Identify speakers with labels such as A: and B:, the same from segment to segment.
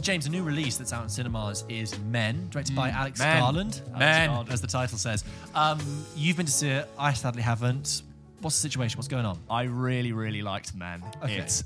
A: So, James, a new release that's out in cinemas is Men, directed by Alex
B: Mm. Men.
A: Garland.
B: Alex
A: Men,
B: Garland.
A: as the title says. Um, you've been to see it. I sadly haven't. What's the situation? What's going on?
B: I really, really liked Men.
A: Okay.
B: It's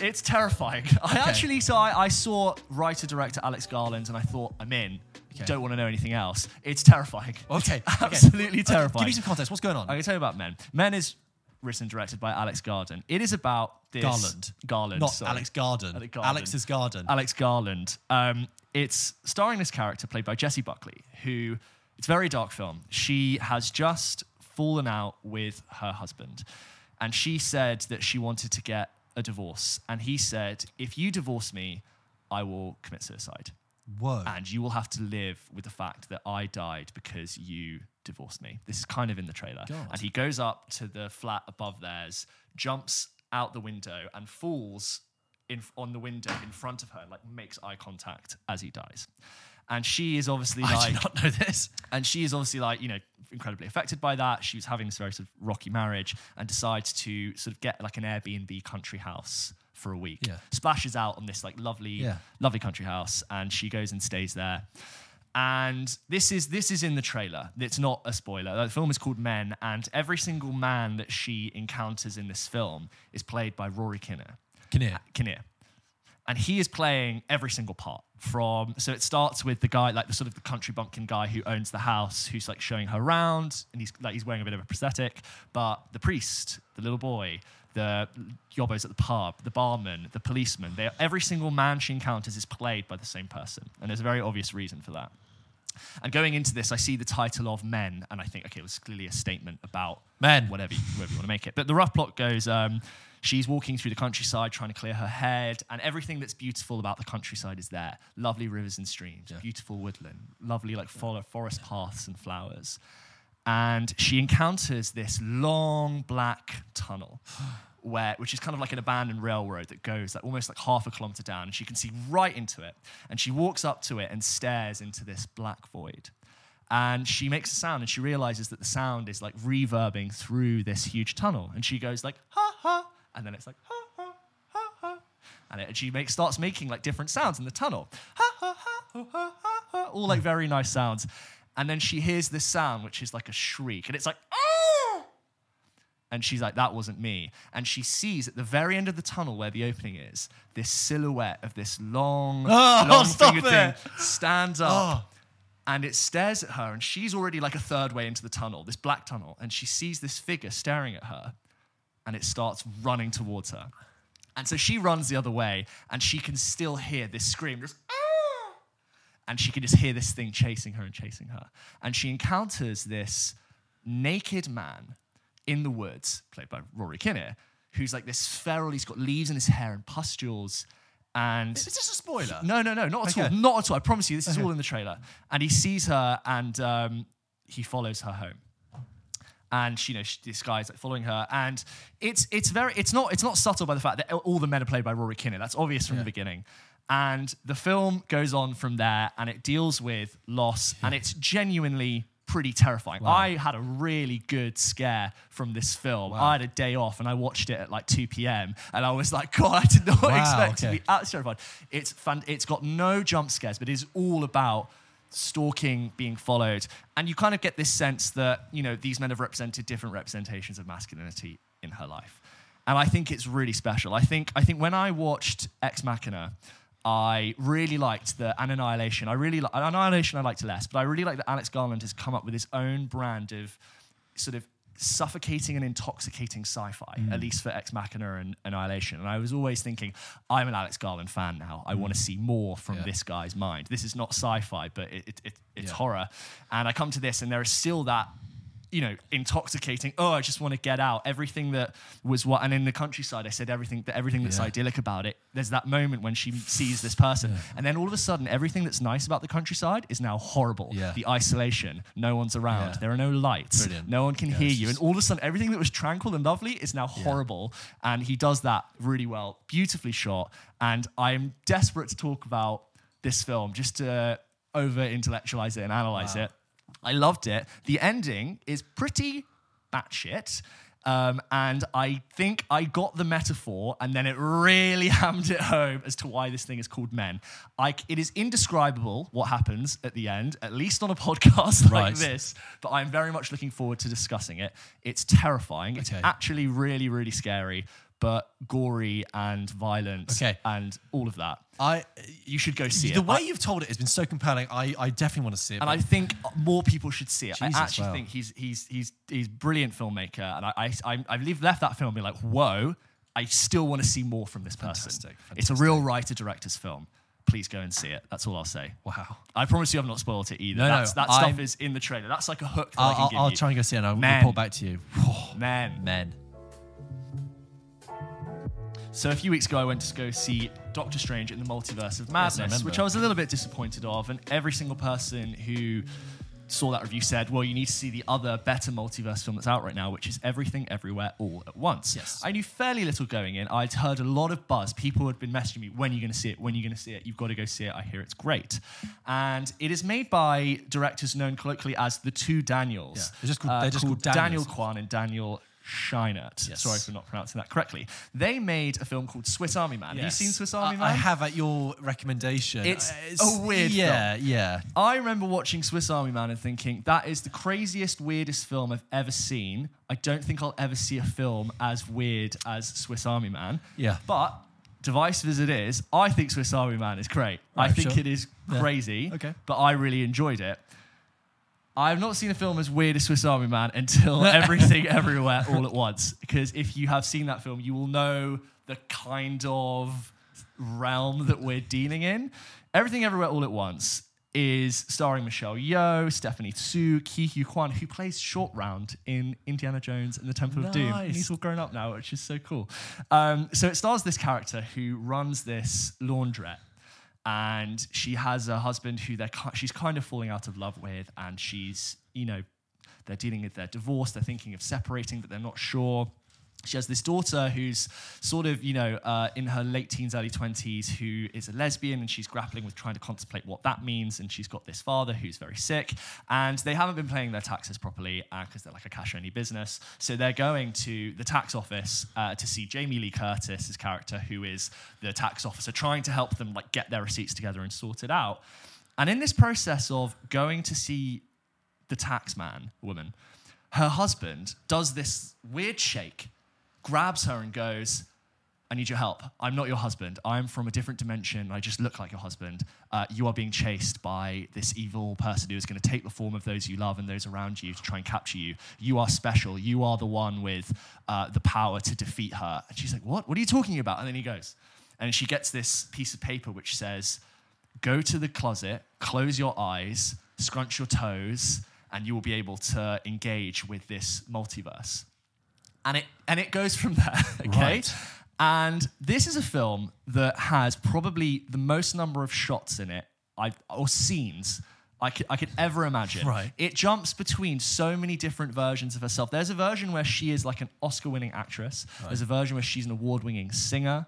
B: it's, terrifying. I actually so I, I saw writer director Alex Garland and I thought I'm in.
A: Okay.
B: Don't want to know anything else. It's terrifying.
A: Okay. okay.
B: absolutely
A: Okay,
B: terrifying.
A: Give me some context. What's going on?
B: I can tell you about Men. Men is written and directed by Alex Garland. It is about this
A: Garland.
B: Garland,
A: Not
B: sorry.
A: Alex Garden.
B: Alex Garland.
A: Alex's Garden.
B: Alex Garland. Um, it's starring this character played by Jessie Buckley, who it's a very dark film. She has just fallen out with her husband, and she said that she wanted to get a divorce, and he said, "If you divorce me, I will commit suicide."
A: Whoa.
B: and you will have to live with the fact that I died because you divorced me. This is kind of in the trailer.
A: God.
B: And he goes up to the flat above theirs, jumps out the window, and falls in on the window in front of her, and like makes eye contact as he dies. And she is obviously
A: I
B: like,
A: did not know this.
B: and she is obviously like you know incredibly affected by that. She was having this very sort of rocky marriage and decides to sort of get like an Airbnb country house for a week.
A: Yeah.
B: Splashes out on this like lovely,
A: Yeah.
B: lovely country house, and she goes and stays there. And this is this is in the trailer. It's not a spoiler. The film is called Men, and every single man that she encounters in this film is played by Rory Kinnear.
A: Kinnear.
B: Uh, Kinnear. And he is playing every single part from so it starts with the guy like the sort of the country bumpkin guy who owns the house who's like showing her around and he's like he's wearing a bit of a prosthetic but the priest the little boy the yobbos at the pub the barman the policeman they every single man she encounters is played by the same person and there's a very obvious reason for that and going into this, I see the title of Men, and I think, okay, it was clearly a statement about
A: Men.
B: whatever, you- whatever you want to make it. But the rough plot goes: um, she's walking through the countryside trying to clear her head, and everything that's beautiful about the countryside is there: lovely rivers and streams, beautiful woodland, lovely like fo- forest paths and flowers. And she encounters this long black tunnel. Where, which is kind of like an abandoned railroad that goes like almost like half a kilometer down, and she can see right into it. And she walks up to it and stares into this black void and she makes a sound and she realizes that the sound is like reverbing through this huge tunnel and she goes like ha ha and then it's like ha ha ha ha and, it, and she makes starts making like different sounds in the tunnel ha ha ha ha ha ha, ha all like very nice sounds and then she hears this sound which is like a shriek and it's like oh and she's like, that wasn't me. And she sees at the very end of the tunnel where the opening is, this silhouette of this long,
A: Oh,
B: long
A: stop
B: fingered
A: it.
B: thing stands up
A: Oh.
B: and it stares at her. And she's already like a third way into the tunnel, this black tunnel. And she sees this figure staring at her and it starts running towards her. And so she runs the other way and she can still hear this scream, just, "Ah!" And she can just hear this thing chasing her and chasing her. And she encounters this naked man in the woods, played by Rory Kinnear, who's like this feral. He's got leaves in his hair and pustules. And
A: Is this a spoiler?
B: no, no, no, not at
A: Okay.
B: all. Not at all. I promise you, this is
A: Okay.
B: all in the trailer. And he sees her and um, he follows her home. And she, you know, she, this guy's like following her, and it's it's very it's not it's not subtle by the fact that all the men are played by Rory Kinnear. That's obvious from the beginning. And the film goes on from there, and it deals with loss, and it's genuinely pretty terrifying. I had a really good scare from this film. I had a day off, and I watched it at like 2 p.m. And I was like, God, I did not
A: Wow,
B: expect
A: okay.
B: to be absolutely terrified. It's fun. It's got no jump scares, but it is all about stalking, being followed, and you kind of get this sense that you know these men have represented different representations of masculinity in her life, and I think it's really special. I think I think when I watched Ex Machina. I really liked the and Annihilation. I really li- Annihilation. I liked less, but I really like that Alex Garland has come up with his own brand of sort of suffocating and intoxicating sci-fi,
A: Mm.
B: at least for Ex Machina and Annihilation. And I was always thinking, I'm an Alex Garland fan now. I want to see more from
A: Mm. Yeah.
B: this guy's mind. This is not sci-fi, but it, it, it, it's
A: Yeah.
B: horror. And I come to this, and there is still that. You know, intoxicating. Oh, I just want to get out. Everything that was what, and in the countryside, I said everything that everything that's
A: Yeah.
B: idyllic about it. There's that moment when she sees this person, and then all of a sudden, everything that's nice about the countryside is now horrible.
A: Yeah.
B: The isolation, no one's around,
A: Yeah.
B: there are no lights,
A: Brilliant.
B: no one can
A: Yeah,
B: hear you, and all of a sudden, everything that was tranquil and lovely is now horrible. And he does that really well, beautifully shot. And I'm desperate to talk about this film just to over intellectualize it and analyze
A: Wow.
B: it. I loved it. The ending is pretty batshit. Um, and I think I got the metaphor, and then it really hammed it home as to why this thing is called Men. I, it is indescribable what happens at the end, at least on a podcast like
A: Right.
B: this. But I'm very much looking forward to discussing it. It's terrifying. It's actually really, really scary, but gory and violent,
A: Okay.
B: and all of that.
A: I
B: You should go see it.
A: the
B: it.
A: way
B: I-
A: you've told it has been so compelling. I, I definitely want to see it.
B: and I think more people should see it.
A: Jesus,
B: I actually
A: wow.
B: think he's he's he's he's a brilliant filmmaker, and I I I I've leave- left that film being like, whoa! I still want to see more from this person.
A: Fantastic,
B: It's a real writer director's film. Please go and see it. That's all I'll say.
A: wow.
B: I promise you, I've not spoiled it either.
A: No, no,
B: That's, that stuff
A: I'm-
B: is in the trailer. That's like a hook that I
A: I'll,
B: can
A: I'll,
B: give
A: I'll
B: you.
A: try and go see it and I'll
B: Man.
A: report back to you.
B: Man.
A: Men.
B: So a few weeks ago, I went to go see Doctor Strange in the Multiverse of
A: I
B: Madness,
A: remember.
B: which I was a little bit disappointed of. And every single person who saw that review said, "Well, you need to see the other better multiverse film that's out right now, which is Everything Everywhere All at Once."
A: Yes.
B: I knew fairly little going in. I'd heard a lot of buzz. People had been messaging me, "When are you going to see it? When are you going to see it? You've got to go see it. I hear it's great." And it is made by directors known colloquially as the Two Daniels.
A: Yeah, they're just called- uh, they're just called
B: Daniel
A: Daniels.
B: Kwan and Daniel. Scheinert.
A: Yes.
B: Sorry for not pronouncing that correctly. They made a film called Swiss Army Man. Have you seen Swiss Army Man?
A: I have at your recommendation.
B: It's
A: Uh,
B: a weird
A: Yeah, yeah.
B: I remember watching Swiss Army Man and thinking, that is the craziest, weirdest film I've ever seen. I don't think I'll ever see a film as weird as Swiss Army Man.
A: Yeah.
B: But, divisive as it is, I think Swiss Army Man is great. I think
A: sure.
B: it is
A: Yeah.
B: crazy.
A: Okay.
B: But I really enjoyed it. I have not seen a film as weird as Swiss Army Man until Everything Everywhere All at Once. Because if you have seen that film, you will know the kind of realm that we're dealing in. Everything Everywhere All at Once is starring Michelle Yeoh, Stephanie Hsu, Ke Huy Quan, who plays Short Round in Indiana Jones and the Temple of Doom. And
A: Nice.
B: he's all grown up now, which is so cool. Um, so it stars this character who runs this laundrette and she has a husband who they're she's kind of falling out of love with, and she's you know they're dealing with their divorce, they're thinking of separating, but they're not sure. She has this daughter who's sort of, you know, uh, in her late teens, early 20s, who is a lesbian and she's grappling with trying to contemplate what that means. And she's got this father who's very sick. And they haven't been paying their taxes properly because they're like a cash only business. So they're going to the tax office uh, to see Jamie Lee Curtis's character, who is the tax officer, trying to help them like get their receipts together and sort it out. And in this process of going to see the tax man, woman, her husband does this weird shake, grabs her and goes, I need your help. I'm not your husband. I'm from a different dimension. I just look like your husband. Uh, you are being chased by this evil person who is going to take the form of those you love and those around you to try and capture you. You are special. You are the one with uh, the power to defeat her. And she's like, What? What are you talking about? And then he goes. And she gets this piece of paper which says, Go to the closet, close your eyes, scrunch your toes, and you will be able to engage with this multiverse and it and it goes from there. Okay.
A: Right.
B: And this is a film that has probably the most number of shots in it, I or scenes. I could, I could ever imagine.
A: Right.
B: It jumps between so many different versions of herself. There's a version where she is like an Oscar winning actress, there's a version where she's an award winning singer.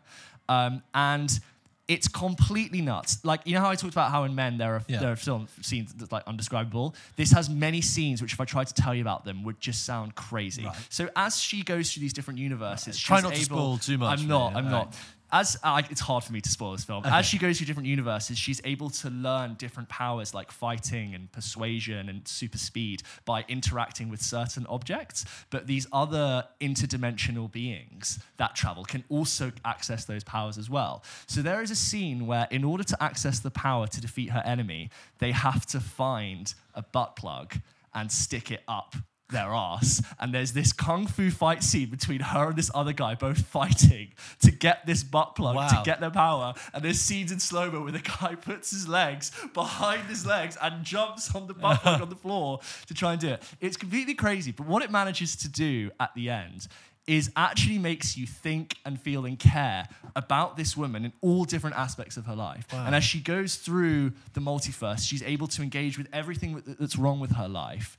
B: Um, and it's completely nuts. Like, you know how I talked about how in Men there are,
A: Yeah.
B: there are film scenes that's like undescribable? This has many scenes which, if I tried to tell you about them, would just sound crazy.
A: Right.
B: So as she goes through these different universes,
A: Try
B: she's
A: not to
B: able-
A: spoil too much
B: I'm not. I'm not.
A: right.
B: As uh, it's hard for me to spoil this film. As she goes through different universes, she's able to learn different powers like fighting and persuasion and super speed by interacting with certain objects. But these other interdimensional beings that travel can also access those powers as well. So there is a scene where, in order to access the power to defeat her enemy, they have to find a butt plug and stick it up their ass. And there's this kung fu fight scene between her and this other guy, both fighting to get this butt plug, to get their power. And there's scenes in slow mo where the guy puts his legs behind his legs and jumps on the butt plug on the floor to try and do it. It's completely crazy. But what it manages to do at the end is actually makes you think and feel and care about this woman in all different aspects of her life.
A: Wow.
B: And as she goes through the multiverse, she's able to engage with everything that's wrong with her life.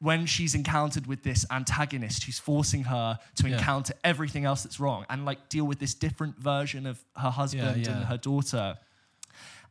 B: When she's encountered with this antagonist who's forcing her to
A: Yeah.
B: encounter everything else that's wrong and like deal with this different version of her husband
A: yeah.
B: and her daughter.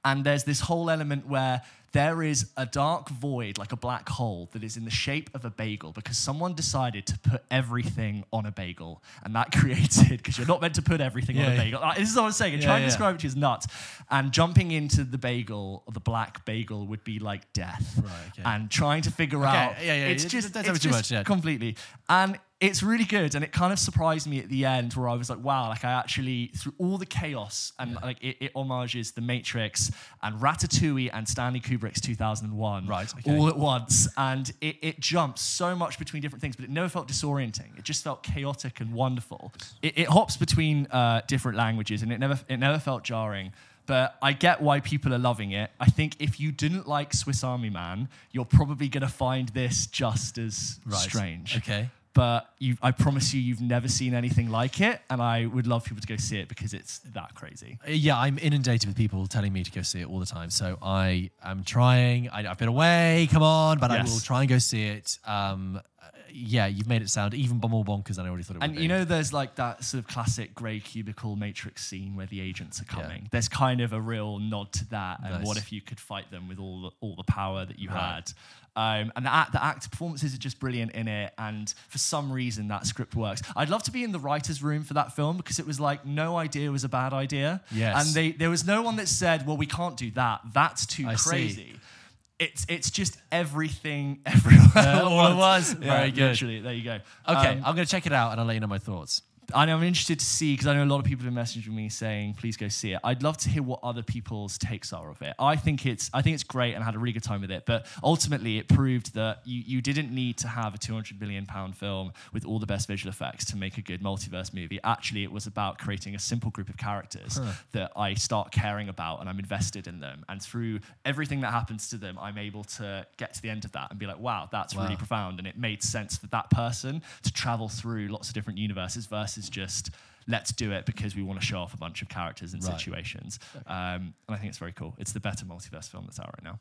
B: And there's this whole element where there is a dark void, like a black hole, that is in the shape of a bagel because someone decided to put everything on a bagel. And that created, because you're not meant to put everything on
A: Yeah,
B: a
A: yeah.
B: bagel. Like, this is what I'm saying. And
A: Yeah,
B: trying
A: yeah.
B: to describe it is nuts. And jumping into the bagel, the black bagel, would be like death.
A: Right, okay.
B: And trying to figure
A: Okay,
B: out.
A: yeah, yeah,
B: It's
A: yeah,
B: just, it's just
A: much, yeah.
B: completely. And it's really good, and it kind of surprised me at the end, where I was like, "Wow!" Like I actually, through all the chaos, and like it, it homages The Matrix and Ratatouille and Stanley Kubrick's 2001,
A: Right, okay.
B: all at once, and it, it jumps so much between different things, but it never felt disorienting. It just felt chaotic and wonderful. It, it hops between uh, different languages, and it never it never felt jarring. But I get why people are loving it. I think if you didn't like Swiss Army Man, you're probably going to find this just as
A: Right.
B: strange
A: Okay.
B: But you, I promise you, you've never seen anything like it, and I would love people to go see it because it's that crazy.
A: Yeah, I'm inundated with people telling me to go see it all the time. So I am trying. I, I've been away. Come on, but I will try and go see it. Um, yeah, you've made it sound even more bonkers than I already thought it would
B: And
A: be.
B: you know, there's like that sort of classic grey cubicle Matrix scene where the agents are
A: Yeah.
B: coming. There's kind of a real nod to that. And
A: Nice.
B: what if you could fight them with all the, all the power that you
A: Right.
B: had? Um, and the, act, the actor performances are just brilliant in it. And for some reason, that script works. I'd love to be in the writer's room for that film because it was like no idea was a bad idea.
A: Yes.
B: And they, there was no one that said, well, we can't do that. That's too
A: I see.
B: It's, it's just everything everywhere.
A: Uh, all at
B: once.
A: once. Very good.
B: Literally, there you go.
A: Okay,
B: Um,
A: I'm going to check it out and I'll let you know my thoughts.
B: And I'm interested to see because I know a lot of people have been messaging me saying, "Please go see it." I'd love to hear what other people's takes are of it. I think it's I think it's great and I had a really good time with it. But ultimately, it proved that you you didn't need to have a 200 million pound film with all the best visual effects to make a good multiverse movie. Actually, it was about creating a simple group of characters that I start caring about and I'm invested in them. And through everything that happens to them, I'm able to get to the end of that and be like, "Wow, that's
A: Wow.
B: really profound." And it made sense for that person to travel through lots of different universes versus just let's do it because we want to show off a bunch of characters and
A: Right.
B: situations. Um, and I think it's very cool. It's the better multiverse film that's out right now.